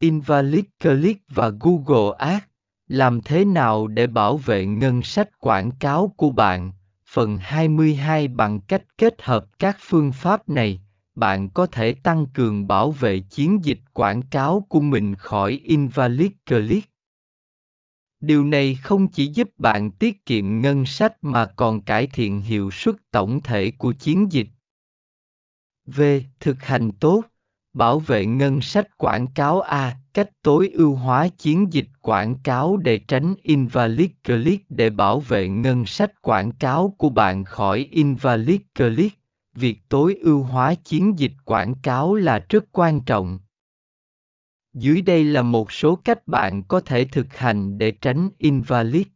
Invalid Click và Google Ads. Làm thế nào để bảo vệ ngân sách quảng cáo của bạn? Phần 22 Bằng cách kết hợp các phương pháp này, bạn có thể tăng cường bảo vệ chiến dịch quảng cáo của mình khỏi Invalid Click. Điều này không chỉ giúp bạn tiết kiệm ngân sách mà còn cải thiện hiệu suất tổng thể của chiến dịch. V. Thực hành tốt Bảo vệ ngân sách quảng cáo A. Cách tối ưu hóa chiến dịch quảng cáo để tránh invalid click, để bảo vệ ngân sách quảng cáo của bạn khỏi invalid click. Việc tối ưu hóa chiến dịch quảng cáo là rất quan trọng. Dưới đây là một số cách bạn có thể thực hành để tránh invalid